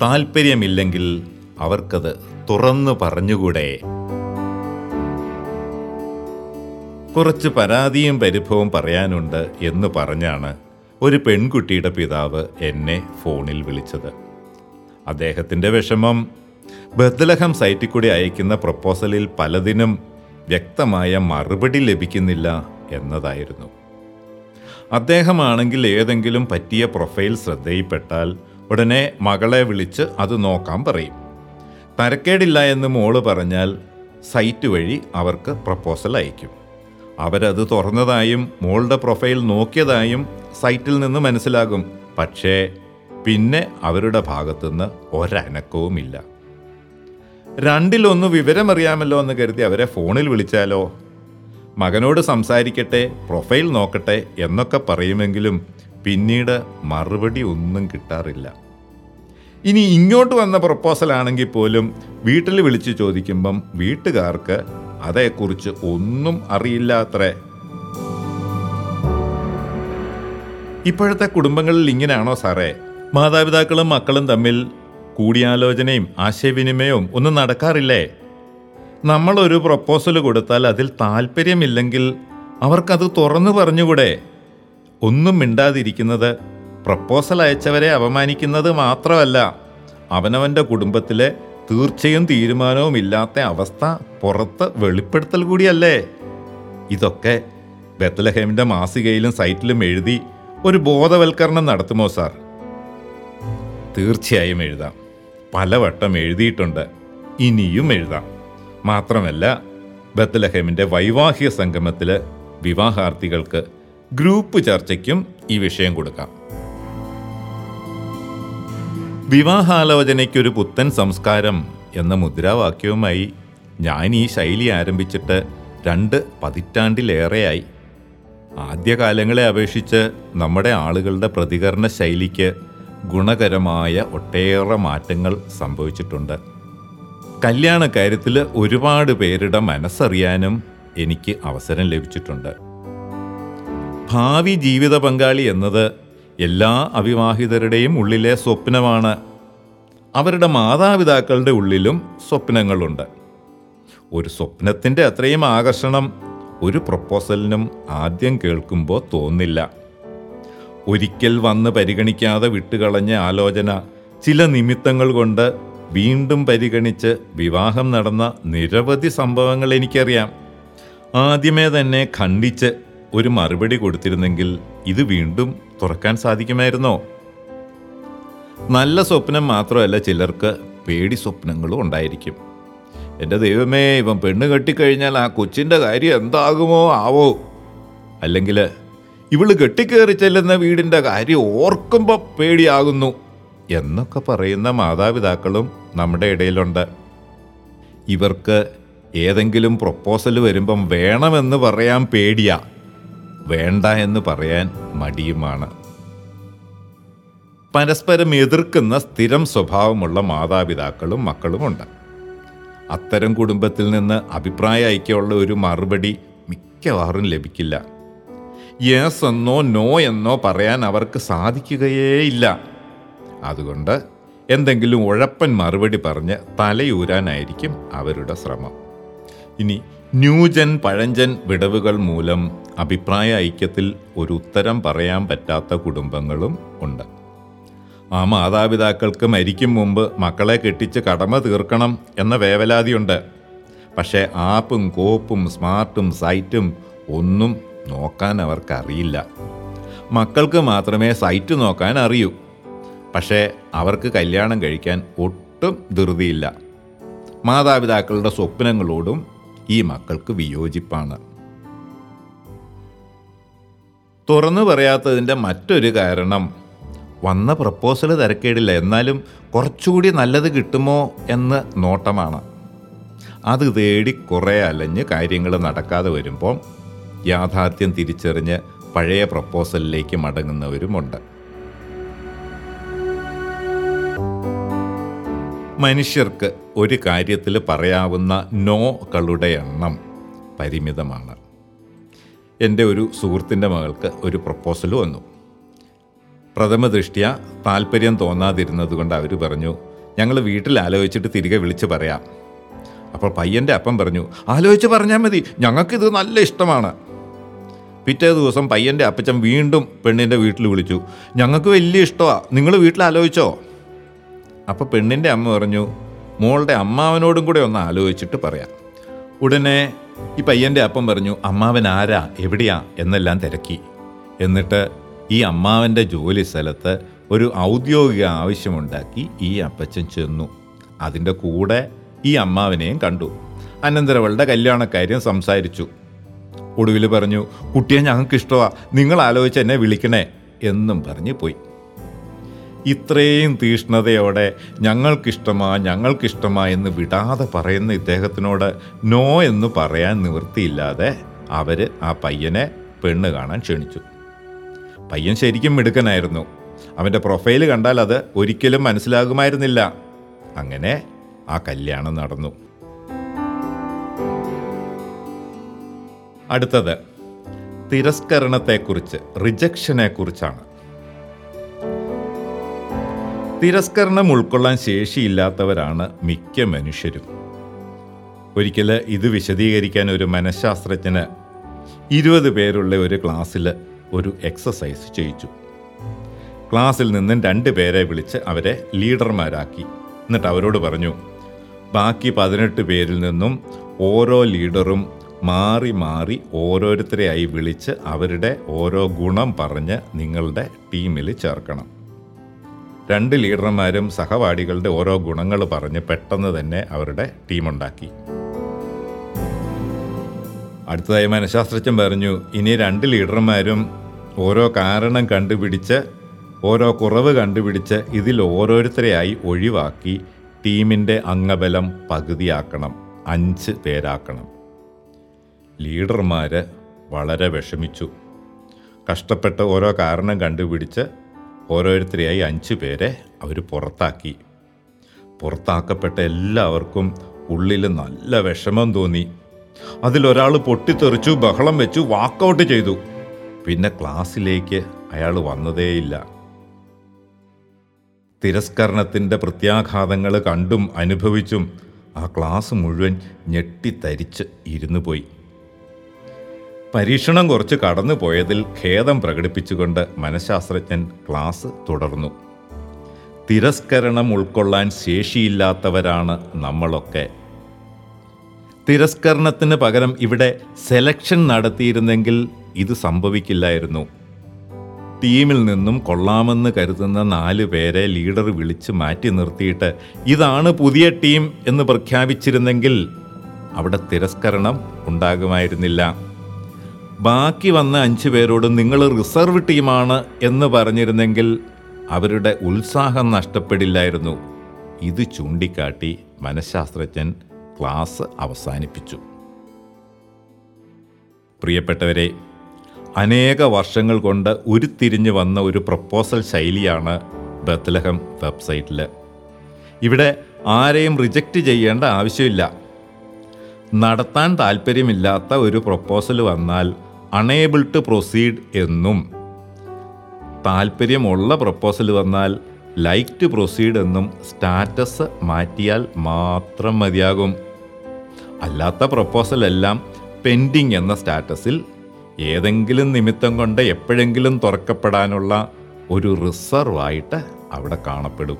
താല്പര്യമില്ലെങ്കിൽ അവർക്കത് തുറന്നു പറഞ്ഞുകൂടെ? കുറച്ച് പരാതിയും പരിഭവം പറയാനുണ്ട് എന്ന് പറഞ്ഞാണ് ഒരു പെൺകുട്ടിയുടെ പിതാവ് എന്നെ ഫോണിൽ വിളിച്ചത്. അദ്ദേഹത്തിന്റെ വിഷമം ബദ്ലഹം സൈറ്റിൽ കൂടി അയക്കുന്ന പ്രപ്പോസലിൽ പലതിനും വ്യക്തമായ മറുപടി ലഭിക്കുന്നില്ല എന്നതായിരുന്നു. അദ്ദേഹമാണെങ്കിൽ ഏതെങ്കിലും പറ്റിയ പ്രൊഫൈൽ ശ്രദ്ധയിൽപ്പെട്ടാൽ ഉടനെ മകളെ വിളിച്ച് അത് നോക്കാൻ പറയും. തരക്കേടില്ല എന്ന് മോൾ പറഞ്ഞാൽ സൈറ്റ് വഴി അവർക്ക് പ്രപ്പോസൽ അയക്കും. അവരത് തുറന്നതായും മോളുടെ പ്രൊഫൈൽ നോക്കിയതായും സൈറ്റിൽ നിന്ന് മനസ്സിലാകും. പക്ഷേ പിന്നെ അവരുടെ ഭാഗത്തുനിന്ന് ഒരനക്കവുമില്ല. രണ്ടിലൊന്ന് വിവരമറിയാമല്ലോ എന്ന് കരുതി അവരെ ഫോണിൽ വിളിച്ചാലോ? മകനോട് സംസാരിക്കട്ടെ പ്രൊഫൈൽ നോക്കട്ടെ എന്നൊക്കെ പറയുമെങ്കിലും പിന്നീട് മറുപടി ഒന്നും കിട്ടാറില്ല. ഇനി ഇങ്ങോട്ട് വന്ന പ്രപ്പോസൽ ആണെങ്കിൽ പോലും വീട്ടിൽ വിളിച്ച് ചോദിക്കുമ്പം വീട്ടുകാർക്ക് അതേക്കുറിച്ച് ഒന്നും അറിയില്ല അത്രേ ഇപ്പോഴത്തെ കുടുംബങ്ങളിൽ ഇങ്ങനെയാണോ സാറേ? മാതാപിതാക്കളും മക്കളും തമ്മിൽ കൂടിയാലോചനയും ആശയവിനിമയവും ഒന്നും നടക്കാറില്ലേ? നമ്മളൊരു പ്രപ്പോസൽ കൊടുത്താൽ അതിൽ താല്പര്യമില്ലെങ്കിൽ അവർക്കത് തുറന്നു പറഞ്ഞുകൂടെ? ഒന്നും മിണ്ടാതിരിക്കുന്നത് പ്രപ്പോസൽ അയച്ചവരെ അപമാനിക്കുന്നത് മാത്രമല്ല അവനവന്റെ കുടുംബത്തിലെ തീർച്ചയും തീരുമാനവും ഇല്ലാത്ത അവസ്ഥ പുറത്ത് വെളിപ്പെടുത്തൽ കൂടിയല്ലേ? ഇതൊക്കെ ബത്തലഹേമിന്റെ മാസികയിലും സൈറ്റിലും എഴുതി ഒരു ബോധവൽക്കരണം നടത്തുമോ സാർ? തീർച്ചയായും എഴുതാം. പലവട്ടം എഴുതിയിട്ടുണ്ട്. ഇനിയും എഴുതാം. മാത്രമല്ല ബത്തലഹേമിന്റെ വൈവാഹിക സംഗമത്തിൽ വിവാഹാർത്ഥികൾക്ക് ഗ്രൂപ്പ് ചർച്ചയ്ക്കും ഈ വിഷയം കൊടുക്കാം. വിവാഹാലോചനയ്ക്കൊരു പുത്തൻ സംസ്കാരം എന്ന മുദ്രാവാക്യവുമായി ഞാൻ ഈ ശൈലി ആരംഭിച്ചിട്ട് രണ്ട് പതിറ്റാണ്ടിലേറെയായി. ആദ്യകാലങ്ങളെ അപേക്ഷിച്ച് നമ്മുടെ ആളുകളുടെ പ്രതികരണ ശൈലിക്ക് ഗുണകരമായ ഒട്ടേറെ മാറ്റങ്ങൾ സംഭവിച്ചിട്ടുണ്ട്. കല്യാണ കാര്യത്തിൽ ഒരുപാട് പേരുടെ മനസ്സറിയാനും എനിക്ക് അവസരം ലഭിച്ചിട്ടുണ്ട്. ഭാവി ജീവിത പങ്കാളി എന്നത് എല്ലാ അവിവാഹിതരുടെയും ഉള്ളിലെ സ്വപ്നമാണ്. അവരുടെ മാതാപിതാക്കളുടെ ഉള്ളിലും സ്വപ്നങ്ങളുണ്ട്. ഒരു സ്വപ്നത്തിന്റെ അത്രയും ആകർഷണം ഒരു പ്രപ്പോസലിനും ആദ്യം കേൾക്കുമ്പോൾ തോന്നില്ല. ഒരിക്കൽ വന്ന് പരിഗണിക്കാതെ വിട്ടുകളഞ്ഞ ആലോചന ചില നിമിത്തങ്ങൾ കൊണ്ട് വീണ്ടും പരിഗണിച്ച് വിവാഹം നടന്ന നിരവധി സംഭവങ്ങൾ എനിക്കറിയാം. ആദ്യമേ തന്നെ ഖണ്ഡിച്ച് ഒരു മറുപടി കൊടുത്തിരുന്നെങ്കിൽ ഇത് വീണ്ടും തുറക്കാൻ സാധിക്കുമായിരുന്നോ? നല്ല സ്വപ്നം മാത്രമല്ല ചിലർക്ക് പേടി സ്വപ്നങ്ങളും ഉണ്ടായിരിക്കും. എന്റെ ദൈവമേ ഇവൻ പെണ്ണ് കെട്ടിക്കഴിഞ്ഞാൽ ആ കൊച്ചിന്റെ കാര്യം എന്താകുമോ ആവോ? അല്ലെങ്കിൽ ഇവൾ കെട്ടിക്കേറി ചെല്ലുന്ന വീടിന്റെ കാര്യം ഓർക്കുമ്പോൾ പേടിയാകുന്നു എന്നൊക്കെ പറയുന്ന മാതാപിതാക്കളും നമ്മുടെ ഇടയിലുണ്ട്. ഇവർക്ക് ഏതെങ്കിലും പ്രൊപ്പോസൽ വരുമ്പം വേണമെന്ന് പറയാൻ പേടിയാ. വേണ്ട എന്ന് പറയാൻ മടിയുമാണ്. പരസ്പരം എതിർക്കുന്ന സ്ഥിരം സ്വഭാവമുള്ള മാതാപിതാക്കളും മക്കളുമുണ്ട്. അത്തരം കുടുംബത്തിൽ നിന്ന് അഭിപ്രായ ഐക്യമുള്ള ഒരു മറുപടി മിക്കവാറും ലഭിക്കില്ല. യെസ് എന്നോ നോ എന്നോ പറയാൻ അവർക്ക് സാധിക്കുകയേയില്ല. അതുകൊണ്ട് എന്തെങ്കിലും ഉഴപ്പൻ മറുപടി പറഞ്ഞ് തലയൂരാനായിരിക്കും അവരുടെ ശ്രമം. ഇനി ന്യൂജൻ പഴഞ്ചൻ വിടവുകൾ മൂലം അഭിപ്രായ ഐക്യത്തിൽ ഒരു ഉത്തരം പറയാൻ പറ്റാത്ത കുടുംബങ്ങളും ഉണ്ട്. ആ മാതാപിതാക്കൾക്ക് മരിക്കും മുമ്പ് മക്കളെ കെട്ടിച്ച് കടമ തീർക്കണം എന്ന വേവലാതിയുണ്ട്. പക്ഷേ ആപ്പും കോപ്പും സ്മാർട്ടും സൈറ്റും ഒന്നും നോക്കാൻ അവർക്കറിയില്ല. മക്കൾക്ക് മാത്രമേ സൈറ്റ് നോക്കാൻ അറിയൂ. പക്ഷേ അവർക്ക് കല്യാണം കഴിക്കാൻ ഒട്ടും ധൃതിയില്ല. മാതാപിതാക്കളുടെ സ്വപ്നങ്ങളോടും ഈ മക്കൾക്ക് വിയോജിപ്പാണ്. തുറന്നു പറയാത്തതിന്റെ മറ്റൊരു കാരണം വന്ന പ്രപ്പോസൽ തിരക്കേടില്ല എന്നാലും കുറച്ചുകൂടി നല്ലത് കിട്ടുമോ എന്ന് നോട്ടമാണ്. അത് തേടി കുറേ അലഞ്ഞ് കാര്യങ്ങൾ നടക്കാതെ വരുമ്പോൾ യാഥാർത്ഥ്യം തിരിച്ചറിഞ്ഞ് പഴയ പ്രപ്പോസലിലേക്ക് മടങ്ങുന്നവരുമുണ്ട്. മനുഷ്യർക്ക് ഒരു കാര്യത്തിൽ പറയാവുന്ന നോകളുടെ എണ്ണം പരിമിതമാണ്. എന്റെ ഒരു സുഹൃത്തിന്റെ മകൾക്ക് ഒരു പ്രപ്പോസൽ വന്നു. പ്രഥമ ദൃഷ്ടിയ താല്പര്യം തോന്നാതിരുന്നത് കൊണ്ട് അവർ പറഞ്ഞു ഞങ്ങൾ വീട്ടിൽ ആലോചിച്ചിട്ട് തിരികെ വിളിച്ച് പറയാം. അപ്പോൾ പയ്യന്റെ അപ്പം പറഞ്ഞു ആലോചിച്ച് പറഞ്ഞാൽ മതി ഞങ്ങൾക്കിത് നല്ല ഇഷ്ടമാണ്. പിറ്റേ ദിവസം പയ്യന്റെ അപ്പച്ചൻ വീണ്ടും പെണ്ണിന്റെ വീട്ടിൽ വിളിച്ചു ഞങ്ങൾക്ക് വലിയ ഇഷ്ടമാണ് നിങ്ങൾ വീട്ടിൽ ആലോചിച്ചോ? അപ്പോൾ പെണ്ണിന്റെ അമ്മ പറഞ്ഞു മോളുടെ അമ്മാവനോടും കൂടെ ഒന്ന് ആലോചിച്ചിട്ട് പറയാം. ഉടനെ ഈ പയ്യന്റെ അപ്പം പറഞ്ഞു അമ്മാവൻ ആരാ? എവിടെയാ? എന്നെല്ലാം തിരക്കി. എന്നിട്ട് ഈ അമ്മാവന്റെ ജോലി സ്ഥലത്ത് ഒരു ഔദ്യോഗിക ആവശ്യമുണ്ടാക്കി ഈ അപ്പച്ചൻ ചെന്നു. അതിന്റെ കൂടെ ഈ അമ്മാവനെയും കണ്ടു. അനന്തരവളുടെ കല്യാണക്കാര്യം സംസാരിച്ചു. ഒടുവിൽ പറഞ്ഞു കുട്ടിയെ ഞങ്ങൾക്ക് ഇഷ്ടമാണ് നിങ്ങൾ ആലോചിച്ച് എന്നെ വിളിക്കണേ എന്നും പറഞ്ഞ് പോയി. ഇത്രയും തീഷ്ണതയോടെ ഞങ്ങൾക്കിഷ്ടമാ ഞങ്ങൾക്കിഷ്ടമാ എന്ന് വിടാതെ പറയുന്ന ഇദ്ദേഹത്തിനോട് നോ എന്ന് പറയാൻ നിവൃത്തിയില്ലാതെ അവർ ആ പയ്യനെ പെണ്ണ് കാണാൻ ക്ഷണിച്ചു. പയ്യൻ ശരിക്കും മിടുക്കനായിരുന്നു. അവന്റെ പ്രൊഫൈൽ കണ്ടാൽ അത് ഒരിക്കലും മനസ്സിലാകുമായിരുന്നില്ല. അങ്ങനെ ആ കല്യാണം നടന്നു. അടുത്തത് തിരസ്കരണത്തെക്കുറിച്ച് റിജക്ഷനെക്കുറിച്ചാണ്. തിരസ്കരണം ഉൾക്കൊള്ളാൻ ശേഷിയില്ലാത്തവരാണ് മിക്ക മനുഷ്യരും. ഒരിക്കൽ ഇത് വിശദീകരിക്കാൻ ഒരു മനഃശാസ്ത്രജ്ഞന് ഇരുപത് പേരുള്ള ഒരു ക്ലാസ്സിൽ ഒരു എക്സസൈസ് ചെയ്യിച്ചു. ക്ലാസ്സിൽ നിന്നും രണ്ട് പേരെ വിളിച്ച് അവരെ ലീഡർമാരാക്കി. എന്നിട്ട് അവരോട് പറഞ്ഞു ബാക്കി പതിനെട്ട് പേരിൽ നിന്നും ഓരോ ലീഡറും മാറി മാറി ഓരോരുത്തരെയായി വിളിച്ച് അവരുടെ ഓരോ ഗുണം പറഞ്ഞ് നിങ്ങളുടെ ടീമിൽ ചേർക്കണം. രണ്ട് ലീഡർമാരും സഹപാഠികളുടെ ഓരോ ഗുണങ്ങൾ പറഞ്ഞ് പെട്ടെന്ന് തന്നെ അവരുടെ ടീമുണ്ടാക്കി. അടുത്തതായി മനഃശാസ്ത്രജ്ഞൻ പറഞ്ഞു ഇനി രണ്ട് ലീഡർമാരും ഓരോ കാരണം കണ്ടുപിടിച്ച് ഓരോ കുറവ് കണ്ടുപിടിച്ച് ഇതിൽ ഓരോരുത്തരെയായി ഒഴിവാക്കി ടീമിന്റെ അംഗബലം പകുതിയാക്കണം അഞ്ച് പേരാക്കണം. ലീഡർമാർ വളരെ വിഷമിച്ചു. കഷ്ടപ്പെട്ട് ഓരോ കാരണം കണ്ടുപിടിച്ച് ഓരോരുത്തരെയായി അഞ്ച് പേരെ അവർ പുറത്താക്കി. പുറത്താക്കപ്പെട്ട എല്ലാവർക്കും ഉള്ളിൽ നല്ല വിഷമം തോന്നി. അതിലൊരാൾ പൊട്ടിത്തെറിച്ചു ബഹളം വെച്ചു വാക്കൗട്ട് ചെയ്തു. പിന്നെ ക്ലാസ്സിലേക്ക് അയാൾ വന്നതേയില്ല. തിരസ്കരണത്തിന്റെ പ്രത്യാഘാതങ്ങൾ കണ്ടും അനുഭവിച്ചും ആ ക്ലാസ് മുഴുവൻ ഞെട്ടിത്തരിച്ച് ഇരുന്നു പോയി. പരീക്ഷണം കുറച്ച് കടന്നു പോയതിൽ ഖേദം പ്രകടിപ്പിച്ചുകൊണ്ട് മനഃശാസ്ത്രജ്ഞൻ ക്ലാസ് തുടർന്നു. തിരസ്കരണം ഉൾക്കൊള്ളാൻ ശേഷിയില്ലാത്തവരാണ് നമ്മളൊക്കെ. തിരസ്കരണത്തിന് പകരം ഇവിടെ സെലക്ഷൻ നടത്തിയിരുന്നെങ്കിൽ ഇത് സംഭവിക്കില്ലായിരുന്നു. ടീമിൽ നിന്നും കൊള്ളാമെന്ന് കരുതുന്ന നാല് പേരെ ലീഡർ വിളിച്ച് മാറ്റി നിർത്തിയിട്ട് ഇതാണ് പുതിയ ടീം എന്ന് പ്രഖ്യാപിച്ചിരുന്നെങ്കിൽ അവിടെ തിരസ്കരണം ഉണ്ടാകുമായിരുന്നില്ല. ബാക്കി വന്ന അഞ്ച് പേരോട് നിങ്ങൾ റിസർവ് ടീമാണ് എന്ന് പറഞ്ഞിരുന്നെങ്കിൽ അവരുടെ ഉത്സാഹം നഷ്ടപ്പെടില്ലായിരുന്നു. ഇത് ചൂണ്ടിക്കാട്ടി മനഃശാസ്ത്രജ്ഞൻ ക്ലാസ് അവസാനിപ്പിച്ചു. പ്രിയപ്പെട്ടവരെ അനേക വർഷങ്ങൾ കൊണ്ട് ഉരുത്തിരിഞ്ഞു വന്ന ഒരു പ്രപ്പോസൽ ശൈലിയാണ് ബത്ലഹം വെബ്സൈറ്റിൽ ഇവിടെ ആരെയും റിജക്റ്റ് ചെയ്യേണ്ട ആവശ്യമില്ല. നടത്താൻ താല്പര്യമില്ലാത്ത ഒരു പ്രപ്പോസൽ വന്നാൽ അണേബിൾ ടു പ്രൊസീഡ് എന്നും. താല്പര്യമുള്ള പ്രപ്പോസൽ വന്നാൽ ലൈക്ക് ടു പ്രൊസീഡ് എന്നും സ്റ്റാറ്റസ് മാറ്റിയാൽ മാത്രം മതിയാകും. അല്ലാത്ത പ്രപ്പോസൽ എല്ലാം പെൻഡിങ് എന്ന സ്റ്റാറ്റസിൽ ഏതെങ്കിലും നിമിത്തം കൊണ്ട് എപ്പോഴെങ്കിലും തുറക്കപ്പെടാനുള്ള ഒരു റിസർവായിട്ട് അവിടെ കാണപ്പെടും.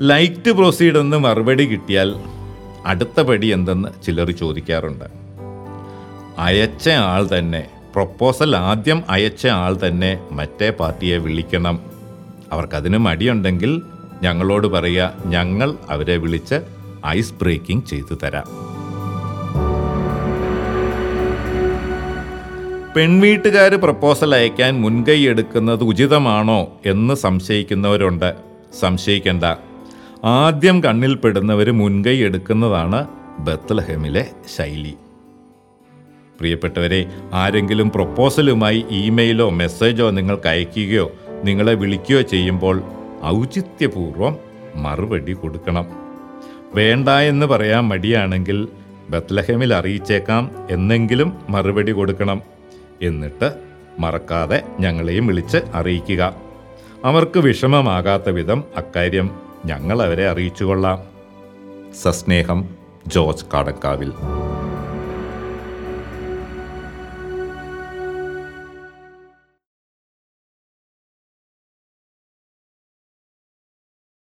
ലൈക്ക് ടു പ്രൊസീഡ് എന്ന് മറുപടി കിട്ടിയാൽ അടുത്ത പടി എന്തെന്ന് ചിലർ ചോദിക്കാറുണ്ട്. അയച്ച ആൾ തന്നെ. പ്രൊപ്പോസൽ ആദ്യം അയച്ച ആൾ തന്നെ മറ്റേ പാർട്ടിയെ വിളിക്കണം. അവർക്കതിന് മടിയുണ്ടെങ്കിൽ ഞങ്ങളോട് പറയുക ഞങ്ങൾ അവരെ വിളിച്ച് ഐസ് ബ്രേക്കിംഗ് ചെയ്തു തരാം. പെൺവീട്ടുകാർ പ്രപ്പോസൽ അയക്കാൻ മുൻകൈ എടുക്കുന്നത് ഉചിതമാണോ എന്ന് സംശയിക്കുന്നവരുണ്ട്. സംശയിക്കേണ്ട. ആദ്യം കണ്ണിൽപ്പെടുന്നവർ മുൻകൈ എടുക്കുന്നതാണ് ബത്ലഹമിലെ ശൈലി. പ്രിയപ്പെട്ടവരെ ആരെങ്കിലും പ്രൊപ്പോസലുമായി ഇമെയിലോ മെസ്സേജോ നിങ്ങൾക്ക് അയക്കുകയോ നിങ്ങളെ വിളിക്കുകയോ ചെയ്യുമ്പോൾ ഔചിത്യപൂർവം മറുപടി കൊടുക്കണം. വേണ്ട എന്ന് പറയാൻ മടിയാണെങ്കിൽ ബത്ലഹമിൽ അറിയിച്ചേക്കാം എന്നെങ്കിലും മറുപടി കൊടുക്കണം. എന്നിട്ട് മറക്കാതെ ഞങ്ങളെയും വിളിച്ച് അറിയിക്കുക. അവർക്ക് വിഷമമാകാത്ത വിധം അക്കാര്യം ഞങ്ങൾ അവരെ അറിയിച്ചു കൊള്ളാം സസ്നേഹം ജോർജ് കാടക്കാവിൽ.